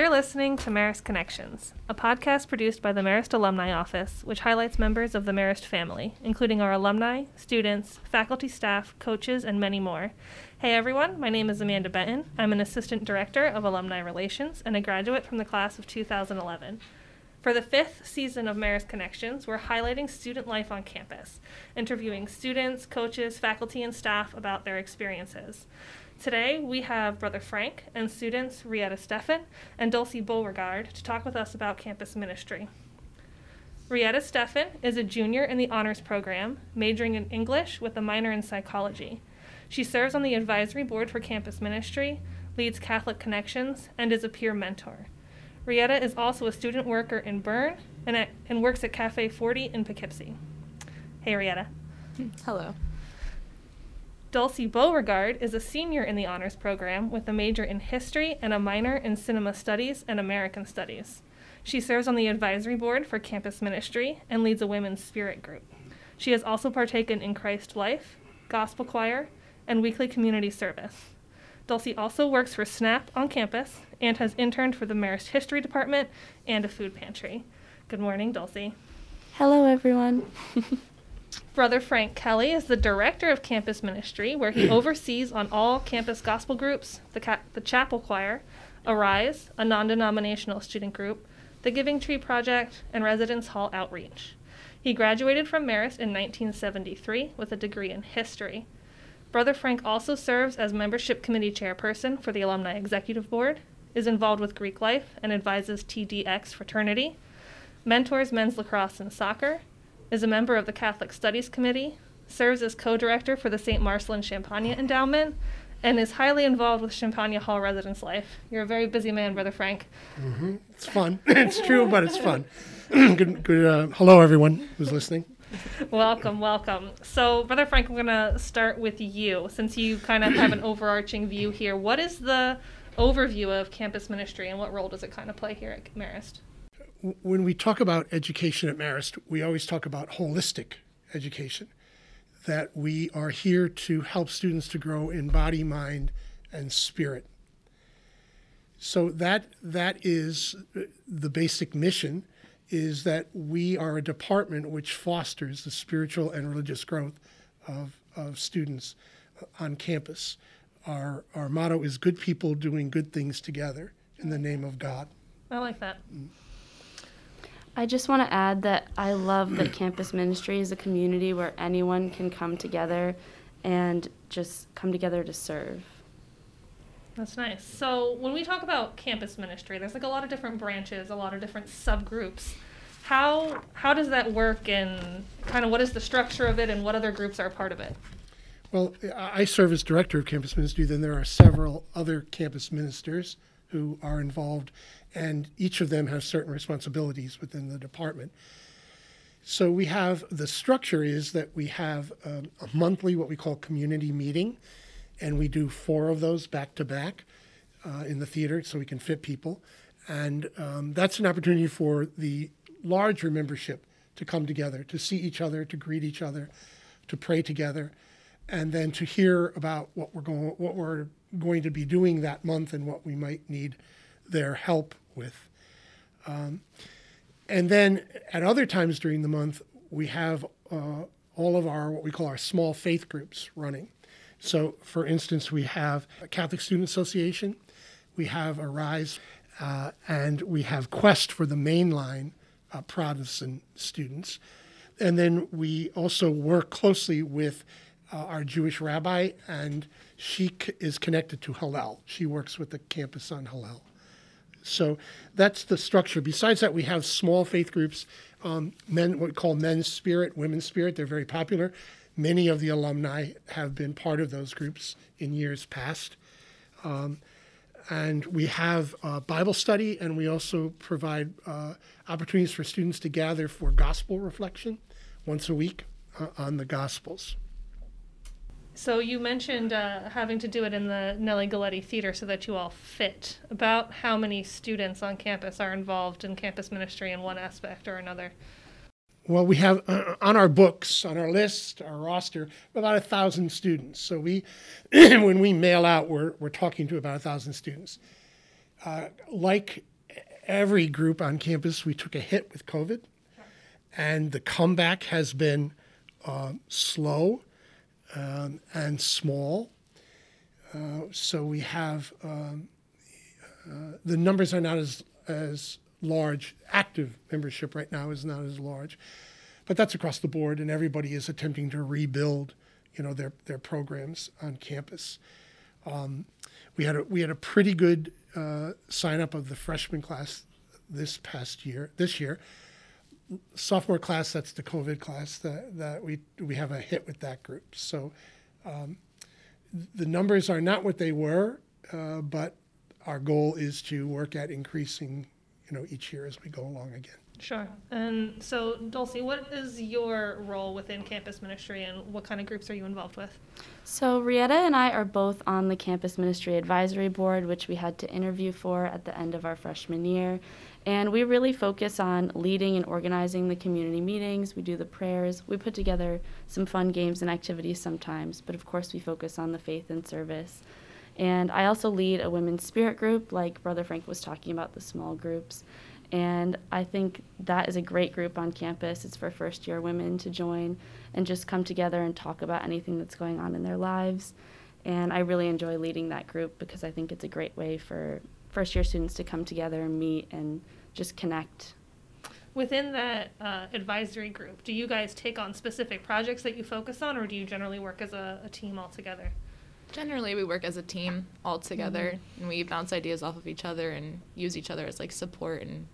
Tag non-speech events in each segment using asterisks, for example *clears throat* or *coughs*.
You're listening to Marist Connections, a podcast produced by the Marist Alumni Office, which highlights members of the Marist family, including our alumni, students, faculty staff, coaches, and many more. Hey everyone, my name is Amanda Benton. I'm an Assistant Director of Alumni Relations and a graduate from the class of 2011. For the fifth season of Marist Connections, we're highlighting student life on campus, interviewing students, coaches, faculty, and staff about their experiences. Today, we have Brother Frank and students Rietta Steffen and Dulcie Beauregard to talk with us about campus ministry. Rietta Steffen is a junior in the honors program, majoring in English with a minor in psychology. She serves on the advisory board for campus ministry, leads Catholic Connections, and is a peer mentor. Rietta is also a student worker in Berne and, at, and works at Cafe 40 in Poughkeepsie. Hey, Rietta. Hello. Dulcie Beauregard is a senior in the honors program with a major in history and a minor in cinema studies and American studies. She serves on the advisory board for campus ministry and leads a women's spirit group. She has also partaken in Christ Life, gospel choir, and weekly community service. Dulcie also works for SNAP on campus and has interned for the Marist History Department and a food pantry. Good morning, Dulcie. Hello, everyone. *laughs* Brother Frank Kelly is the director of campus ministry, where he *clears throat* oversees on all campus gospel groups, the, ca- the chapel choir, Arise, a non denominational student group, the Giving Tree Project, and Residence Hall Outreach. He graduated from Marist in 1973 with a degree in history. Brother Frank also serves as membership committee chairperson for the Alumni Executive Board, is involved with Greek life and advises TDX fraternity, mentors men's lacrosse and soccer, is a member of the Catholic Studies Committee, serves as co director for the St. Marcellin Champagnat Endowment, and is highly involved with Champagnat Hall residence life. You're a very busy man, Brother Frank. Mm-hmm. It's fun. *laughs* it's true, but it's fun. *clears throat* good, good. Uh, hello, everyone who's listening. welcome, welcome. So, Brother Frank, I'm going to start with you since you kind of have an overarching view here. What is the overview of campus ministry and what role does it kind of play here at Marist? When we talk about education at Marist, we always talk about holistic education, that we are here to help students to grow in body, mind, and spirit. So that that is the basic mission is that we are a department which fosters the spiritual and religious growth of, of students on campus. Our, our motto is good people doing good things together in the name of God. I like that. Mm. I just want to add that I love that campus ministry is a community where anyone can come together and just come together to serve. That's nice. So, when we talk about campus ministry, there's like a lot of different branches, a lot of different subgroups. How how does that work and kind of what is the structure of it and what other groups are part of it? Well, I serve as director of campus ministry, then there are several other campus ministers who are involved and each of them has certain responsibilities within the department. So we have the structure is that we have um, a monthly what we call community meeting, and we do four of those back to back uh, in the theater so we can fit people, and um, that's an opportunity for the larger membership to come together, to see each other, to greet each other, to pray together, and then to hear about what we're going what we're going to be doing that month and what we might need their help with. Um, and then at other times during the month, we have uh, all of our what we call our small faith groups running. So, for instance, we have a Catholic Student Association, we have Arise, uh, and we have Quest for the mainline uh, Protestant students. And then we also work closely with uh, our Jewish rabbi, and she c- is connected to Hillel. She works with the campus on Hillel. So that's the structure. Besides that, we have small faith groups, um, men what we call men's spirit, women's spirit. They're very popular. Many of the alumni have been part of those groups in years past. Um, and we have Bible study, and we also provide uh, opportunities for students to gather for gospel reflection once a week uh, on the Gospels. So you mentioned uh, having to do it in the Nelly Goletti Theater so that you all fit. About how many students on campus are involved in campus ministry in one aspect or another? Well, we have uh, on our books, on our list, our roster, about a thousand students. So we, *clears throat* when we mail out, we're we're talking to about a thousand students. Uh, like every group on campus, we took a hit with COVID, and the comeback has been uh, slow um, and small. Uh, so we have um, uh, the numbers are not as as large. Active membership right now is not as large, but that's across the board, and everybody is attempting to rebuild, you know, their their programs on campus. Um, we had a we had a pretty good uh, sign up of the freshman class this past year. This year, sophomore class that's the COVID class that that we we have a hit with that group. So um, the numbers are not what they were, uh, but our goal is to work at increasing, you know, each year as we go along again. Sure. And so, Dulcie, what is your role within campus ministry and what kind of groups are you involved with? So, Rietta and I are both on the Campus Ministry Advisory Board, which we had to interview for at the end of our freshman year. And we really focus on leading and organizing the community meetings. We do the prayers. We put together some fun games and activities sometimes, but of course, we focus on the faith and service. And I also lead a women's spirit group, like Brother Frank was talking about the small groups. And I think that is a great group on campus. It's for first year women to join and just come together and talk about anything that's going on in their lives. And I really enjoy leading that group because I think it's a great way for first year students to come together and meet and just connect. Within that uh, advisory group, do you guys take on specific projects that you focus on, or do you generally work as a, a team all together? Generally, we work as a team all together, mm-hmm. and we bounce ideas off of each other and use each other as like support and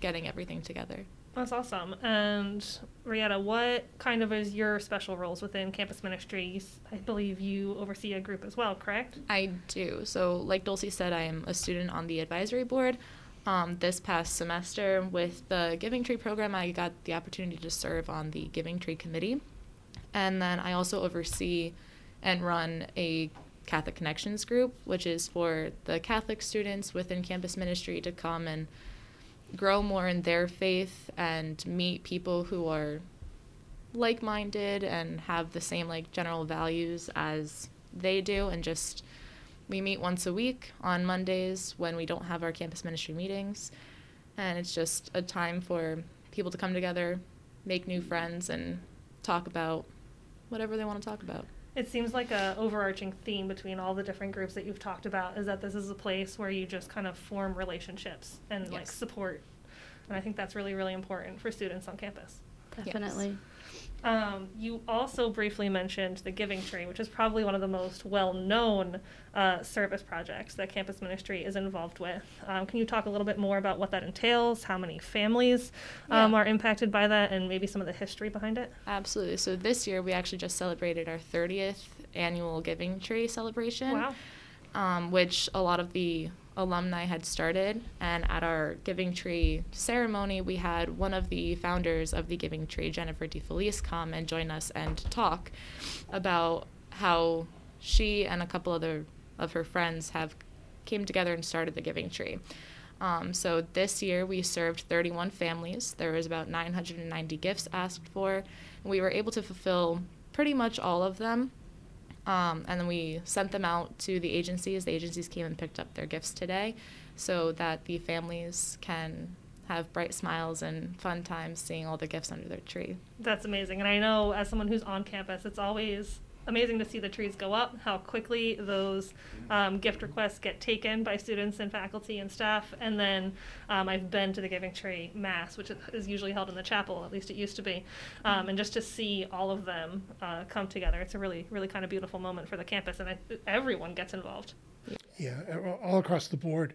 getting everything together. That's awesome. And Rietta, what kind of is your special roles within campus ministries? I believe you oversee a group as well, correct? I do. So, like Dulcie said, I am a student on the advisory board. Um, this past semester, with the Giving Tree program, I got the opportunity to serve on the Giving Tree committee. And then I also oversee and run a Catholic Connections group, which is for the Catholic students within campus ministry to come and grow more in their faith and meet people who are like-minded and have the same like general values as they do and just we meet once a week on Mondays when we don't have our campus ministry meetings and it's just a time for people to come together, make new friends and talk about whatever they want to talk about. It seems like a overarching theme between all the different groups that you've talked about is that this is a place where you just kind of form relationships and yes. like support. And I think that's really really important for students on campus. Definitely. Um, you also briefly mentioned the Giving Tree, which is probably one of the most well known uh, service projects that campus ministry is involved with. Um, can you talk a little bit more about what that entails, how many families um, yeah. are impacted by that, and maybe some of the history behind it? Absolutely. So this year we actually just celebrated our 30th annual Giving Tree celebration. Wow. Um, which a lot of the alumni had started. And at our Giving Tree ceremony, we had one of the founders of the Giving Tree, Jennifer DeFelice, come and join us and talk about how she and a couple other of her friends have came together and started the Giving Tree. Um, so this year we served 31 families. There was about 990 gifts asked for. And we were able to fulfill pretty much all of them. Um, and then we sent them out to the agencies. The agencies came and picked up their gifts today so that the families can have bright smiles and fun times seeing all the gifts under their tree. That's amazing. And I know as someone who's on campus, it's always amazing to see the trees go up, how quickly those um, gift requests get taken by students and faculty and staff. And then um, I've been to the Giving Tree Mass, which is usually held in the chapel, at least it used to be. Um, and just to see all of them uh, come together, it's a really, really kind of beautiful moment for the campus, and I, everyone gets involved. Yeah, all across the board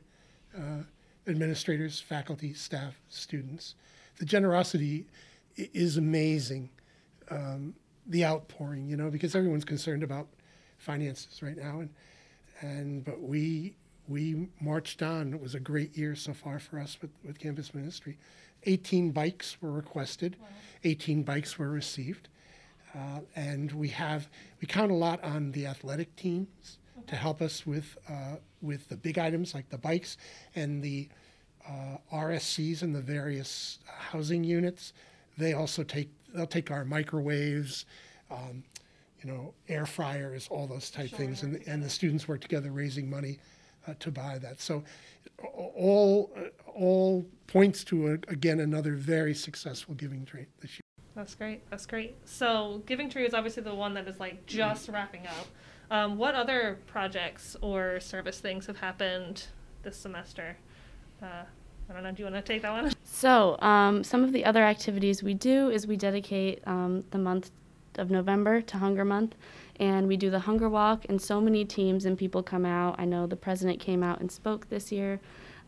uh, administrators, faculty, staff, students. The generosity is amazing. Um, the outpouring, you know, because everyone's concerned about finances right now, and and but we we marched on. It was a great year so far for us with, with campus ministry. 18 bikes were requested, wow. 18 bikes were received, uh, and we have we count a lot on the athletic teams okay. to help us with uh, with the big items like the bikes and the uh, RSCs and the various housing units. They also take they'll take our microwaves, um, you know, air fryers, all those type sure. things, and the, and the students work together raising money uh, to buy that. So all all points to a, again another very successful giving tree this year. That's great. That's great. So Giving Tree is obviously the one that is like just wrapping up. Um, what other projects or service things have happened this semester? Uh, I don't know. Do you want to take that one? So, um, some of the other activities we do is we dedicate um, the month of November to Hunger Month, and we do the Hunger Walk, and so many teams and people come out. I know the president came out and spoke this year,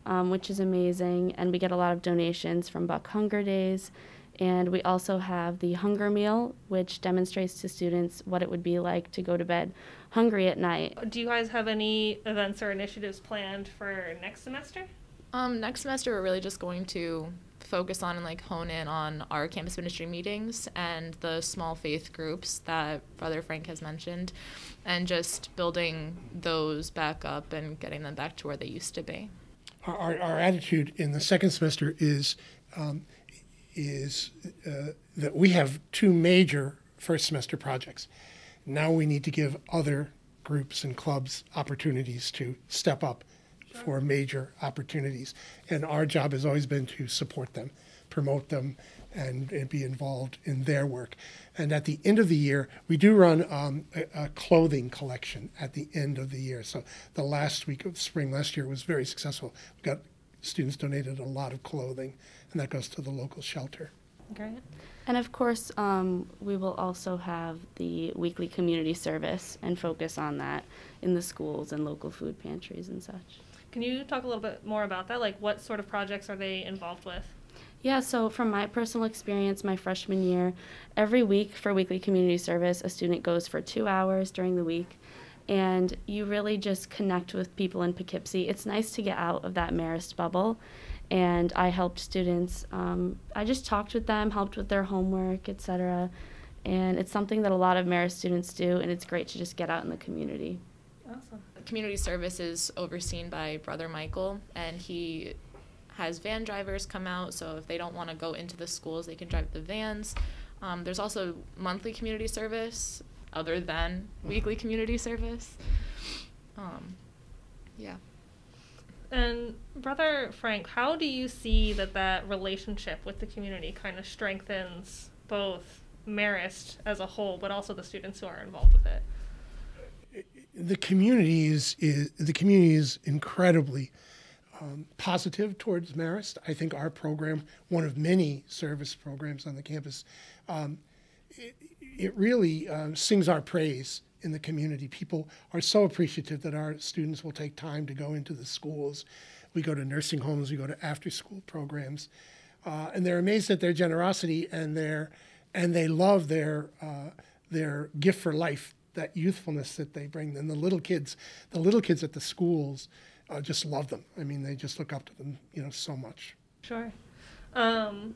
um, which is amazing, and we get a lot of donations from Buck Hunger Days. And we also have the hunger meal, which demonstrates to students what it would be like to go to bed hungry at night. Do you guys have any events or initiatives planned for next semester? Um, next semester, we're really just going to focus on and like hone in on our campus ministry meetings and the small faith groups that Brother Frank has mentioned, and just building those back up and getting them back to where they used to be. Our, our attitude in the second semester is um, is uh, that we have two major first semester projects. Now we need to give other groups and clubs opportunities to step up for major opportunities. And our job has always been to support them, promote them, and, and be involved in their work. And at the end of the year, we do run um, a, a, clothing collection at the end of the year. So the last week of spring last year was very successful. We got students donated a lot of clothing, and that goes to the local shelter. Great. And of course, um, we will also have the weekly community service and focus on that in the schools and local food pantries and such. Can you talk a little bit more about that? Like, what sort of projects are they involved with? Yeah, so from my personal experience, my freshman year, every week for weekly community service, a student goes for two hours during the week. And you really just connect with people in Poughkeepsie. It's nice to get out of that Marist bubble. And I helped students. Um, I just talked with them, helped with their homework, etc. And it's something that a lot of Marist students do, and it's great to just get out in the community. Awesome. Community service is overseen by Brother Michael, and he has van drivers come out. So if they don't want to go into the schools, they can drive the vans. Um, there's also monthly community service, other than weekly community service. Um, yeah. And Brother Frank, how do you see that that relationship with the community kind of strengthens both Marist as a whole, but also the students who are involved with it? The community is, is the community is incredibly um, positive towards Marist. I think our program, one of many service programs on the campus, um, it, it, really uh, sings our praise in the community. People are so appreciative that our students will take time to go into the schools. We go to nursing homes, we go to after-school programs, uh, and they're amazed at their generosity and their and they love their uh, their gift for life that youthfulness that they bring. And the little kids, the little kids at the schools, uh, just love them. I mean, they just look up to them, you know, so much. Sure. Um,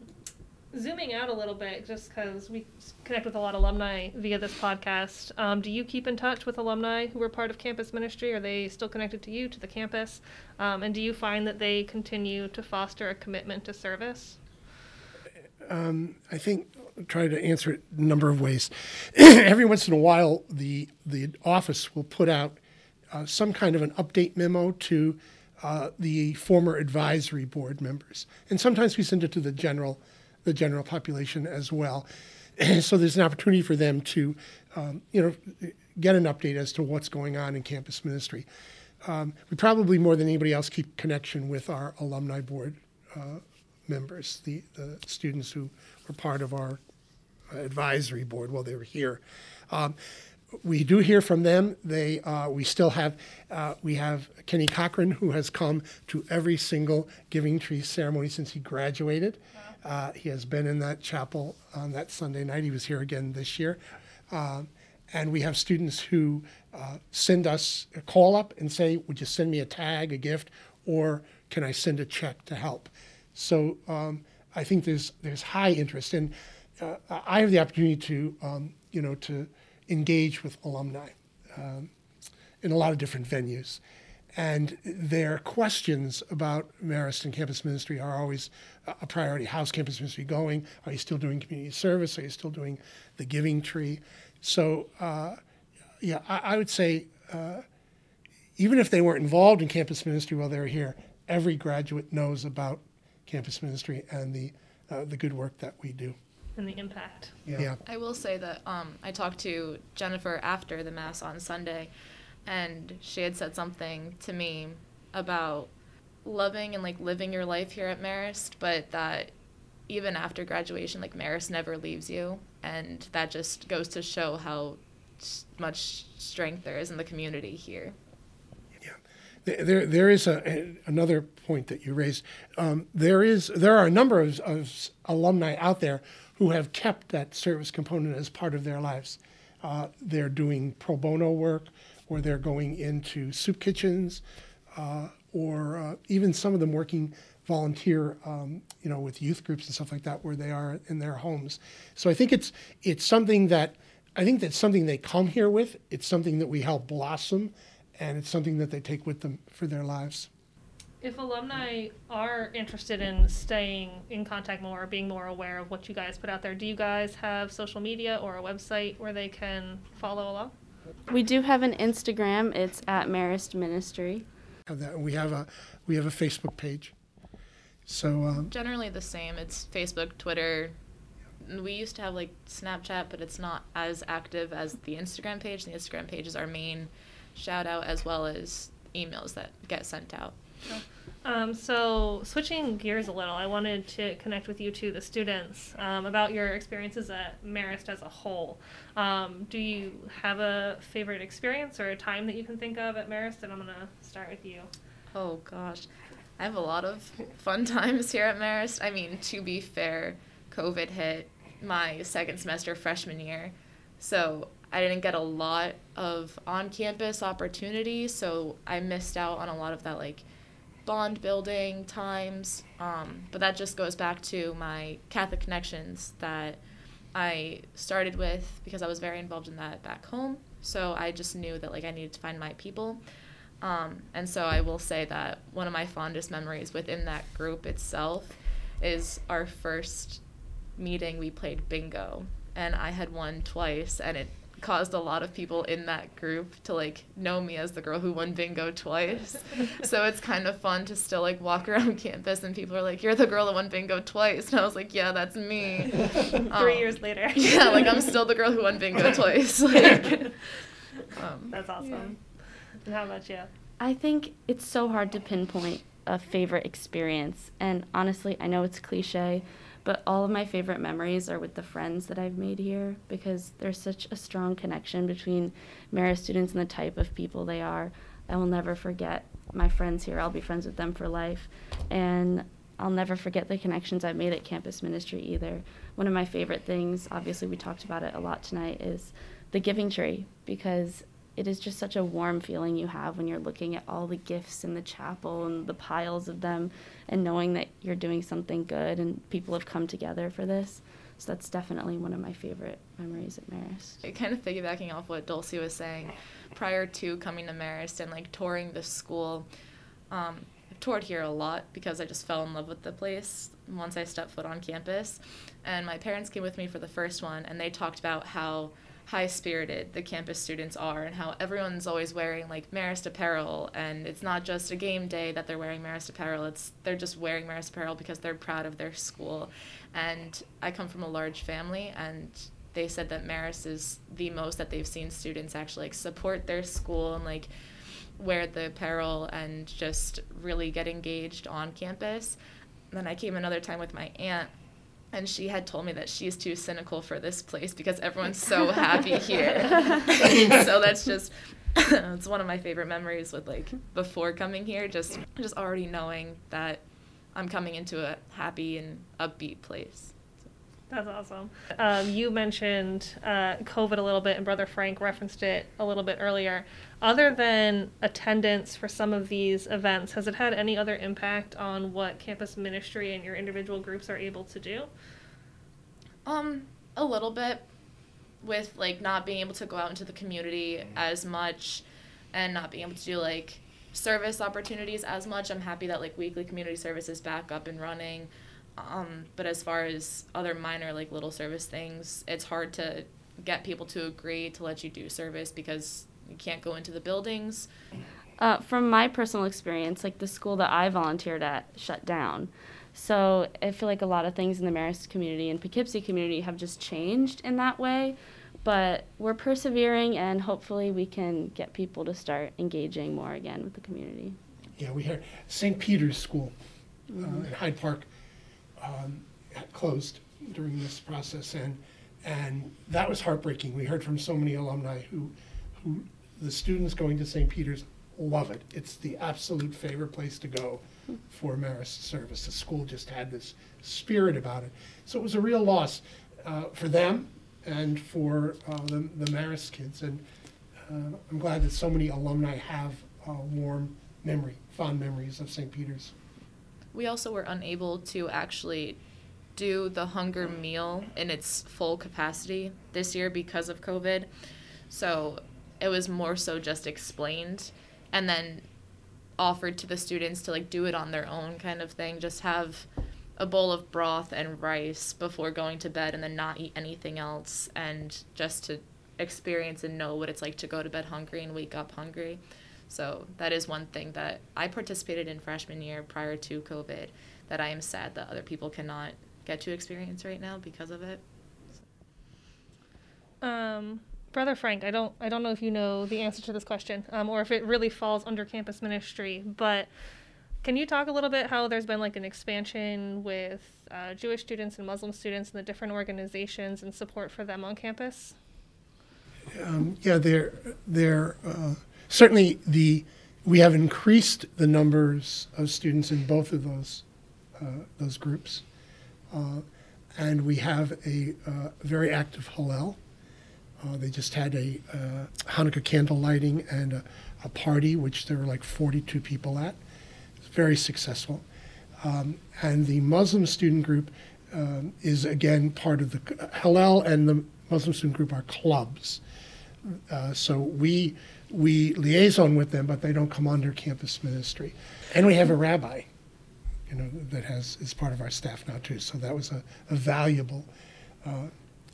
zooming out a little bit, just because we connect with a lot of alumni via this podcast, um, do you keep in touch with alumni who were part of campus ministry? Are they still connected to you, to the campus? Um, and do you find that they continue to foster a commitment to service? Um, I think try to answer it a number of ways. *clears throat* Every once in a while, the the office will put out uh, some kind of an update memo to uh, the former advisory board members, and sometimes we send it to the general the general population as well. *clears throat* so there's an opportunity for them to, um, you know, get an update as to what's going on in campus ministry. Um, we probably more than anybody else keep connection with our alumni board uh, members, the, the students who were part of our advisory board while they were here. Um, we do hear from them. They uh, we still have uh, we have Kenny Cochran who has come to every single Giving Tree ceremony since he graduated. Uh, he has been in that chapel on that Sunday night. He was here again this year. Um, and we have students who uh, send us a call up and say, "Would you send me a tag, a gift, or can I send a check to help?" So um, I think there's there's high interest, and uh, I have the opportunity to um, you know to engage with alumni um, in a lot of different venues, and their questions about Marist and campus ministry are always a priority. How's campus ministry going? Are you still doing community service? Are you still doing the Giving Tree? So uh, yeah, I, I, would say. Uh, even if they weren't involved in campus ministry while they were here, every graduate knows about campus ministry and the uh, the good work that we do. And the impact. Yeah. I will say that um, I talked to Jennifer after the mass on Sunday, and she had said something to me about loving and like living your life here at Marist, but that even after graduation, like Marist never leaves you, and that just goes to show how much strength there is in the community here. There, there is a, another point that you raised. Um, there is, there are a number of, of alumni out there who have kept that service component as part of their lives. Uh, they're doing pro bono work, or they're going into soup kitchens, uh, or uh, even some of them working volunteer, um, you know, with youth groups and stuff like that, where they are in their homes. So I think it's it's something that I think that's something they come here with. It's something that we help blossom and it's something that they take with them for their lives. If alumni are interested in staying in contact more, or being more aware of what you guys put out there, do you guys have social media or a website where they can follow along? We do have an Instagram. It's at Marist Ministry. Have that. We have a we have a Facebook page. So um, Generally the same. It's Facebook, Twitter. We used to have like Snapchat, but it's not as active as the Instagram page. The Instagram page is our main shout out as well as emails that get sent out. Um, so switching gears a little, I wanted to connect with you two, the students, um, about your experiences at Marist as a whole. Um, do you have a favorite experience or a time that you can think of at Marist? And I'm gonna start with you. Oh gosh, I have a lot of fun *laughs* times here at Marist. I mean, to be fair, COVID hit my second semester freshman year, so I didn't get a lot of on-campus opportunities. So I missed out on a lot of that like bond building times. Um, but that just goes back to my Catholic connections that I started with because I was very involved in that back home. So I just knew that like I needed to find my people. Um, and so I will say that one of my fondest memories within that group itself is our first meeting. We played bingo, and I had won twice, and it caused a lot of people in that group to like know me as the girl who won bingo twice. *laughs* so it's kind of fun to still like walk around *laughs* campus and people are like, "You're the girl that won bingo twice," and I was like, "Yeah, that's me." *laughs* Three Um, years later. Yeah, like I'm still the girl who won bingo twice. Like, um, That's awesome. And how about you? I think it's so hard to pinpoint a favorite experience. And honestly, I know it's cliche, but all of my favorite memories are with the friends that I've made here because there's such a strong connection between Marist students and the type of people they are. I will never forget my friends here. I'll be friends with them for life. And I'll never forget the connections I've made at campus ministry either. One of my favorite things, obviously, we talked about it a lot tonight, is the giving tree because it is just such a warm feeling you have when you're looking at all the gifts in the chapel and the piles of them and knowing that you're doing something good and people have come together for this. So that's definitely one of my favorite memories at Marist. kind of piggybacking off what Dulcie was saying, prior to coming to Marist and like touring the school, um, I've toured here a lot because I just fell in love with the place once I stepped foot on campus. And my parents came with me for the first one, and they talked about how high spirited the campus students are and how everyone's always wearing like Marist apparel. And it's not just a game day that they're wearing Marist apparel. It's they're just wearing Marist apparel because they're proud of their school. And I come from a large family and they said that Marist is the most that they've seen students actually like support their school and like wear the apparel and just really get engaged on campus. then I came another time with my aunt and she had told me that she's too cynical for this place because everyone's so *laughs* happy here. *laughs* so that's just *coughs* it's one of my favorite memories with like before coming here just just already knowing that I'm coming into a happy and upbeat place. That's awesome. Um, you mentioned uh, COVID a little bit, and Brother Frank referenced it a little bit earlier. Other than attendance for some of these events, has it had any other impact on what campus ministry and your individual groups are able to do? Um, a little bit with like not being able to go out into the community as much and not being able to do like service opportunities as much. I'm happy that like weekly community service is back up and running. Um, but as far as other minor like little service things, it's hard to get people to agree to let you do service because you can't go into the buildings. Uh, from my personal experience, like the school that I volunteered at shut down. So I feel like a lot of things in the Marist community and Poughkeepsie community have just changed in that way. But we're persevering and hopefully we can get people to start engaging more again with the community. Yeah, we heard St. Peter's School uh, in Hyde Park um, closed during this process, and and that was heartbreaking. We heard from so many alumni who who the students going to St. Peter's love it. It's the absolute favorite place to go for Marist service. The school just had this spirit about it, so it was a real loss uh, for them and for uh, the the Marist kids. And uh, I'm glad that so many alumni have a warm memory, fond memories of St. Peter's. We also were unable to actually do the hunger meal in its full capacity this year because of COVID. So it was more so just explained and then offered to the students to like do it on their own kind of thing. Just have a bowl of broth and rice before going to bed and then not eat anything else and just to experience and know what it's like to go to bed hungry and wake up hungry. So that is one thing that I participated in freshman year prior to COVID that I am sad that other people cannot get to experience right now because of it. Um, Brother Frank, I don't I don't know if you know the answer to this question, um, or if it really falls under campus ministry, but can you talk a little bit how there's been like an expansion with uh, Jewish students and Muslim students and the different organizations and support for them on campus? Um, yeah, they're, they're uh, certainly the we have increased the numbers of students in both of those uh, those groups, uh, and we have a uh, very active Hillel. Uh, they just had a uh, Hanukkah candle lighting and a, a, party, which there were like 42 people at. It's very successful. Um, and the Muslim student group um, is again part of the Hillel, and the Muslim student group are clubs. Uh, so we we liaison with them, but they don't come under campus ministry. And we have a rabbi, you know, that has is part of our staff now too. So that was a, a valuable uh,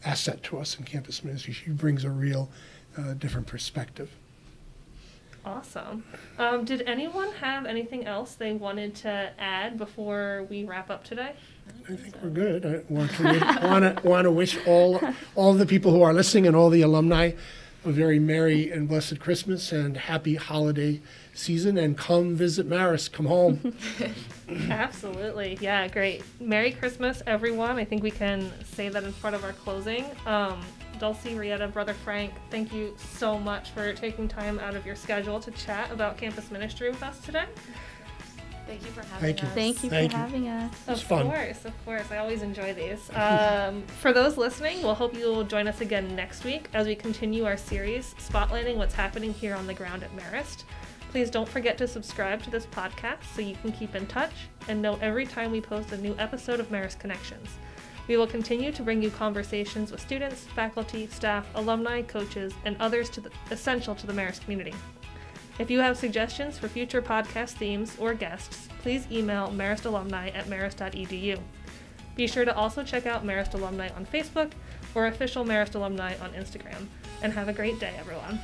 asset to us in campus ministry. She brings a real uh, different perspective. Awesome. Um, did anyone have anything else they wanted to add before we wrap up today? I think we're good. I want to want to want to wish all all the people who are listening and all the alumni a very merry and blessed Christmas and happy holiday season. And come visit Marist. Come home. *laughs* Absolutely. Yeah, great. Merry Christmas, everyone. I think we can say that in front of our closing. Um, Dulcie, Rietta, Brother Frank, thank you so much for taking time out of your schedule to chat about campus ministry with us today. Thank you for having Thank you. us. Thank you Thank for you. having us. It's Of fun. course, of course. I always enjoy these. *laughs* Um, for those listening, we'll hope you'll join us again next week as we continue our series spotlighting what's happening here on the ground at Marist. Please don't forget to subscribe to this podcast so you can keep in touch and know every time we post a new episode of Marist Connections. We will continue to bring you conversations with students, faculty, staff, alumni, coaches, and others to the, essential to the Marist community. If you have suggestions for future podcast themes or guests, please email Marist alumni at marist.edu. Be sure to also check out Marist alumni on Facebook or official Marist alumni on Instagram. And have a great day, everyone.